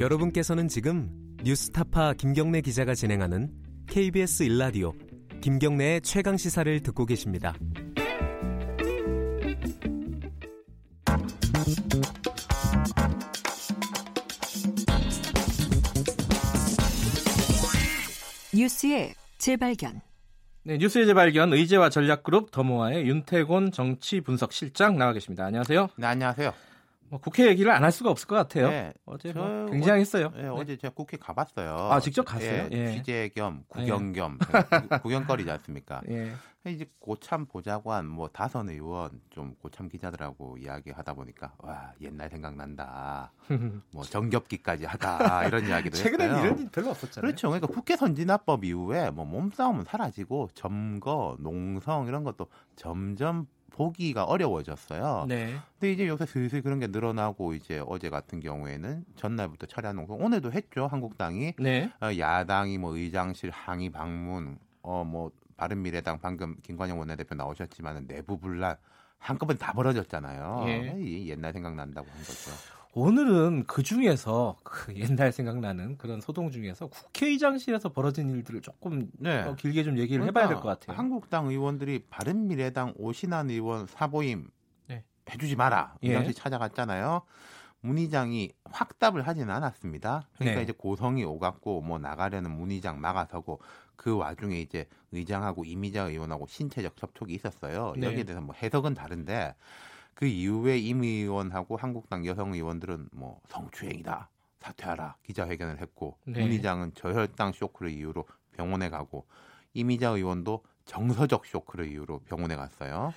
여러분께서는 지금 뉴스타파 김경래 기자가 진행하는 KBS 일라디오 김경래의 최강 시사를 듣고 계십니다. 뉴스의 재발견. 네, 뉴스의 재발견 의제와 전략그룹 더모아의 윤태곤 정치 분석 실장 나와 계십니다. 안녕하세요. 네, 안녕하세요. 뭐 국회 얘기를 안 할 수가 없을 것 같아요. 네, 어제 저뭐 굉장했어요. 네, 어제 제가 국회 가봤어요. 아, 직접 갔어요? 예, 예. 취재 겸 구경 겸 구경거리지 않습니까? 예. 이제 고참 보좌관 뭐 다선 의원 좀 고참 기자들하고 이야기하다 보니까 와 옛날 생각난다. 뭐 정겹기까지 하다 이런 이야기도 최근에는 했어요. 이런 일 별로 없었잖아요. 그렇죠. 그러니까 국회 선진화법 이후에 뭐 몸싸움은 사라지고 점거, 농성 이런 것도 점점 보기가 어려워졌어요. 네. 근데 이제 요새 슬슬 그런 게 늘어나고 이제 어제 같은 경우에는 전날부터 철야 농성 오늘도 했죠 한국당이 네. 어, 야당이 뭐 의장실 항의 방문 어뭐 바른미래당 방금 김관영 원내대표 나오셨지만 내부 분란 한꺼번에 다 벌어졌잖아요. 예. 이 옛날 생각난다고 한 거죠. 오늘은 그 중에서 그 옛날 생각나는 그런 소동 중에서 국회의장실에서 벌어진 일들을 조금 네. 어, 길게 좀 얘기를 해봐야 될것 그러니까 같아요. 한국당 의원들이 바른미래당 오신환 의원 사보임 네. 해주지 마라. 이 예. 당시 찾아갔잖아요. 문의장이 확답을 하지는 않았습니다. 그러니까 네. 이제 고성이 오갔고 뭐 나가려는 문의장 막아서고 그 와중에 이제 의장하고 이미자 의원하고 신체적 접촉이 있었어요. 네. 여기에 대해서 뭐 해석은 다른데 그 이후에 임 의원하고 한국당 여성 의원들은 뭐 성추행이다 사퇴하라 기자회견을 했고 네. 문 의장은 저혈당 쇼크를 이유로 병원에 가고 이미자 의원도 정서적 쇼크를 이유로 병원에 갔어요.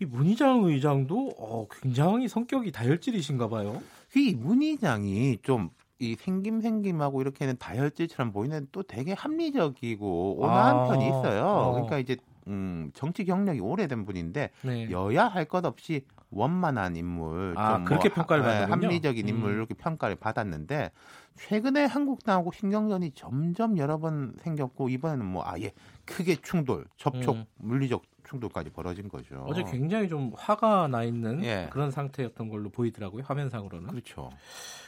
이 문희장 의장도 어, 굉장히 성격이 다혈질이신가 봐요. 이 문의장이 좀 이 생김생김하고 이렇게는 다혈질처럼 보이는 또 되게 합리적이고 온화한 아, 편이 있어요. 어. 그러니까 이제 음, 정치 경력이 오래된 분인데 네. 여야 할 것 없이 원만한 인물, 아, 좀 그렇게 뭐 평가를 하- 예, 받는군요. 합리적인 인물 음. 이렇게 평가를 받았는데 최근에 한국당하고 신경전이 점점 여러 번 생겼고 이번에는 뭐 아예 크게 충돌, 접촉, 음. 물리적 충돌까지 벌어진 거죠. 어제 굉장히 좀 화가 나 있는 예. 그런 상태였던 걸로 보이더라고요 화면상으로는. 그렇죠.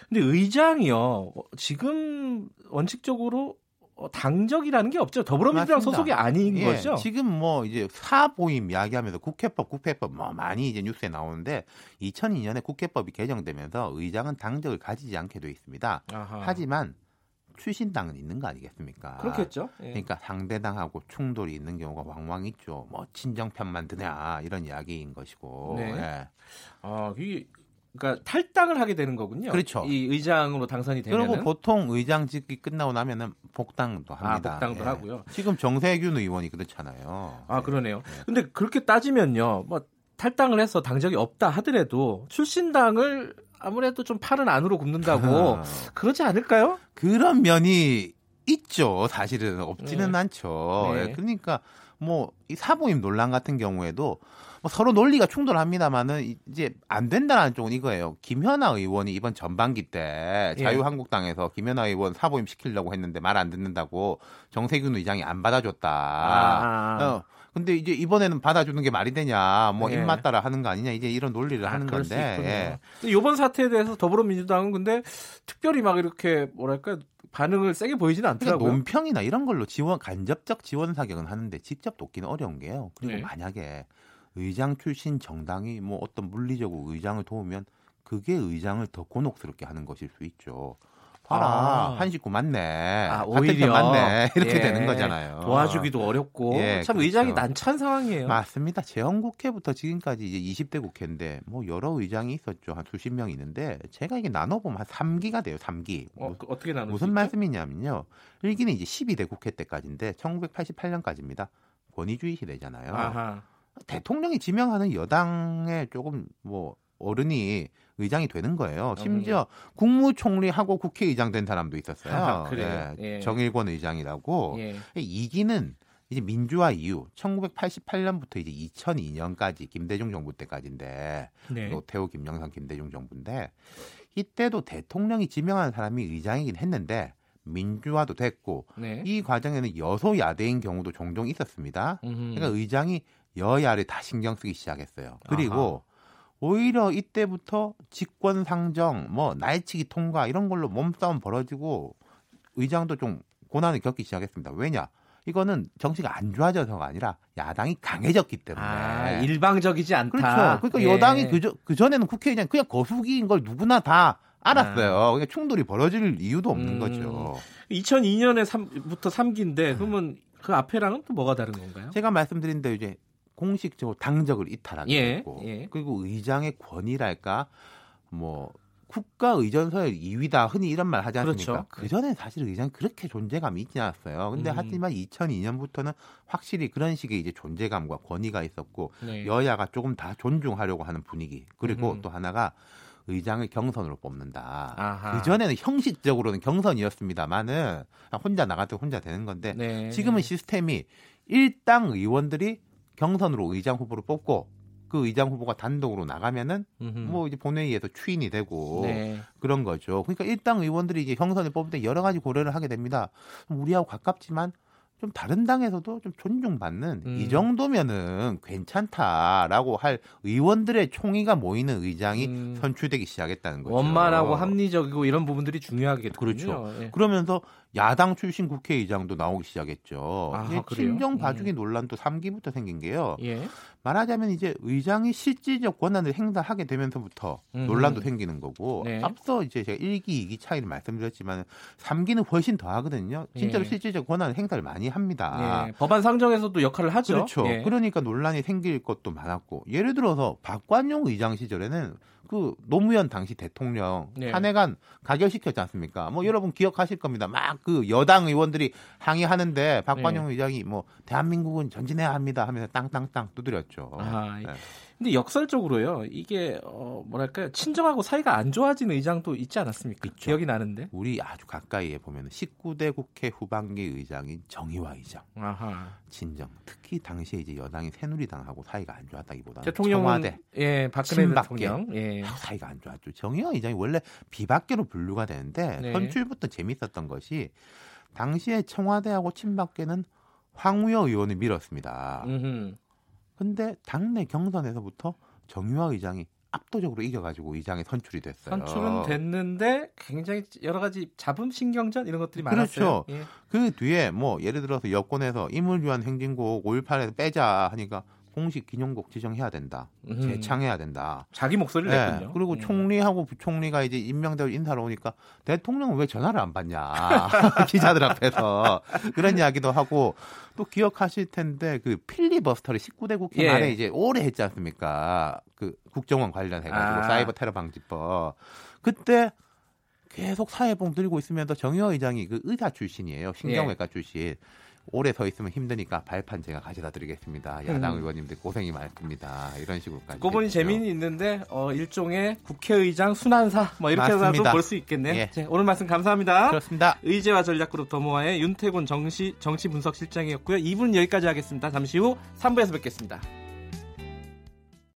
근데 의장이요 어, 지금 원칙적으로 어, 당적이라는 게 없죠. 더불어민주당 맞습니다. 소속이 아닌 예, 거죠. 지금 뭐 이제 사보임 이야기하면서 국회법, 국회법 뭐 많이 이제 뉴스에 나오는데 2002년에 국회법이 개정되면서 의장은 당적을 가지지 않게 돼 있습니다. 아하. 하지만 출신당은 있는 거 아니겠습니까? 그렇겠죠. 예. 그러니까 상대당하고 충돌이 있는 경우가 왕왕 있죠. 뭐 친정편만 드냐 이런 이야기인 것이고. 네. 예. 아, 이 그러니까 탈당을 하게 되는 거군요. 그렇죠. 이 의장으로 당선이 되면 그리고 보통 의장직이 끝나고 나면은 복당도 아, 합니다. 복당도 예. 하고요. 지금 정세균 의원이 그렇잖아요. 아, 예. 그러네요. 네. 근데 그렇게 따지면요. 뭐 탈당을 해서 당적이 없다 하더라도 출신당을 아무래도 좀 팔은 안으로 굽는다고 그러지 않을까요? 그런 면이 있죠. 사실은 없지는 네. 않죠. 네. 예, 그러니까 뭐 이 사보임 논란 같은 경우에도 뭐 서로 논리가 충돌합니다만은 이제 안 된다는 쪽은 이거예요. 김현아 의원이 이번 전반기 때 예. 자유한국당에서 김현아 의원 사보임 시키려고 했는데 말 안 듣는다고 정세균 의장이 안 받아줬다. 아. 어, 근데 이제 이번에는 받아주는 게 말이 되냐, 뭐 예. 입맛 따라 하는 거 아니냐, 이제 이런 논리를 아, 하는 건데. 예. 이번 사태에 대해서 더불어민주당은 근데 특별히 막 이렇게 뭐랄까 반응을 세게 보이지는 그러니까 않더라고요. 논평이나 이런 걸로 지원 간접적 지원 사격은 하는데 직접 돕기는 어려운 게요. 그리고 네. 만약에 의장 출신 정당이 뭐 어떤 물리적으로 의장을 도우면 그게 의장을 더 곤혹스럽게 하는 것일 수 있죠. 봐라 아. 한 식구 맞네. 아, 오히려 편 맞네. 이렇게 예. 되는 거잖아요. 도와주기도 어렵고 예, 참 그렇죠. 의장이 난처한 상황이에요. 맞습니다. 재헌국회부터 지금까지 이제 20대 국회인데 뭐 여러 의장이 있었죠. 한 수십 명 있는데 제가 이게 나눠보면 한 3기가 돼요. 3기. 어, 그 어떻게 나누 무슨 말씀이냐면요. 1기는 이제 12대 국회 때까지인데 1988년까지입니다. 권위주의 시대잖아요. 아하. 대통령이 지명하는 여당의 조금 뭐 어른이 의장이 되는 거예요. 심지어 국무총리하고 국회의장 된 사람도 있었어요. 아하, 그래요? 예. 정일권 의장이라고. 예. 2기는 이제 민주화 이후 1988년부터 이제 2002년까지 김대중 정부 때까지인데 네. 노태우, 김영삼, 김대중 정부인데 이때도 대통령이 지명한 사람이 의장이긴 했는데 민주화도 됐고 네. 이 과정에는 여소야대인 경우도 종종 있었습니다. 음흠. 그러니까 의장이 여야를 다 신경 쓰기 시작했어요. 그리고 오히려 이때부터 직권 상정, 뭐 날치기 통과 이런 걸로 몸싸움 벌어지고 의장도 좀 고난을 겪기 시작했습니다. 왜냐? 이거는 정치가 안 좋아져서가 아니라 야당이 강해졌기 때문에 아, 일방적이지 않다. 그렇죠. 그러니까 예. 여당이 그저 그 전에는 국회의장 그냥 거수기인 걸 누구나 다 알았어요. 그러니까 충돌이 벌어질 이유도 없는 음. 거죠. 2002년에 3부터 3기인데 그러면 그 앞에랑은 또 뭐가 다른 건가요? 제가 말씀드린 대로 이제 공식적으로 당적을 이탈하게 예, 됐고 예. 그리고 의장의 권위랄까 뭐 국가 의전서의 2위다 흔히 이런 말 하지 않습니까? 그렇죠. 그 전에 사실 의장이 그렇게 존재감이 있지 않았어요. 근데 음. 하지만 2002년부터는 확실히 그런 식의 이제 존재감과 권위가 있었고 네. 여야가 조금 다 존중하려고 하는 분위기 그리고 음흠. 또 하나가 의장을 경선으로 뽑는다. 그 전에는 형식적으로는 경선이었습니다만은 혼자 때 혼자 되는 건데 네. 지금은 시스템이 일당 의원들이 경선으로 의장 후보를 뽑고 그 의장 후보가 단독으로 나가면은 음흠. 뭐 이제 본회의에서 추인이 되고 네. 그런 거죠. 그러니까 일당 의원들이 이제 경선을 뽑을 때 여러 가지 고려를 하게 됩니다. 우리하고 가깝지만 좀 다른 당에서도 좀 존중받는 음. 이 정도면은 괜찮다라고 할 의원들의 총의가 모이는 의장이 음. 선출되기 시작했다는 거죠. 원만하고 합리적이고 이런 부분들이 중요하겠군요. 그렇죠. 예. 그러면서 야당 출신 국회의장도 나오기 시작했죠. 아? 친정 봐주기 음. 논란도 3기부터 생긴 게요. 예. 말하자면 이제 의장이 실질적 권한을 행사하게 되면서부터 음흠. 논란도 생기는 거고 네. 앞서 이제 제가 1기, 2기 차이를 말씀드렸지만 3기는 훨씬 더 하거든요. 진짜로 예. 실질적 권한을 행사를 많이 합니다. 예. 법안 상정에서도 역할을 하죠. 그렇죠. 예. 그러니까 논란이 생길 것도 많았고 예를 들어서 박관용 의장 시절에는 그 노무현 당시 대통령 네. 탄핵안 가결시켰지 않습니까? 뭐 여러분 기억하실 겁니다. 막그 여당 의원들이 항의하는데 박관용 네. 의장이 뭐 대한민국은 전진해야 합니다 하면서 땅땅땅 두드렸죠. 아, 네. 근데 역설적으로요. 이게 어, 뭐랄까요? 친정하고 사이가 안 좋아진 의장도 있지 않았습니까? 있죠. 기억이 나는데. 우리 아주 가까이에 보면 19대 국회 후반기 의장인 정의화 의장, 아하. 친정. 특히 당시에 이제 여당이 새누리당하고 사이가 안 좋았다기보다는 대통령은 청와대 예, 박근혜. 대통령. 예. 사이가 안 좋았죠. 정의화 의장이 원래 비박계로 분류가 되는데 네. 선출부터 재밌었던 것이 당시에 청와대하고 친박계는 황우여 의원을 밀었습니다. 음흠. 근데 당내 경선에서부터 정의화 의장이 압도적으로 이겨가지고 의장에 선출이 됐어요. 선출은 됐는데 굉장히 여러 가지 자본 신경전 이런 것들이 그렇죠. 많았어요. 예. 그 뒤에 뭐 예를 들어서 여권에서 임을 위한 행진곡 5.18에서 빼자 하니까 공식 기념곡 지정해야 된다. 음. 재창해야 된다. 자기 목소리를 네, 냈군요. 그리고 음. 총리하고 부총리가 이제 임명되고 인사를 오니까 대통령은 왜 전화를 안 받냐 기자들 앞에서 그런 이야기도 하고 또 기억하실 텐데 그 필리버스터를 19대 국회 예. 말에 이제 오래 했지 않습니까? 그 국정원 관련해 가지고 아. 사이버 테러 방지법 그때 계속 사회봉 들고 있으면서 정의호 의장이 그 의사 출신이에요 신경외과 출신. 오래 서 있으면 힘드니까 발판 제가 가져다 드리겠습니다. 야당 음. 의원님들 고생이 많습니다. 이런 식으로까지. 그분이. 재미는 있는데 어, 일종의 국회의장 순환사 뭐 이렇게라도. 볼 수 있겠네. 예. 네, 오늘 말씀 감사합니다. 그렇습니다. 의제와 전략그룹 더모아의 윤태곤 정시, 정치 분석 실장이었고요. 2분 여기까지 하겠습니다. 잠시 후 3부에서 뵙겠습니다.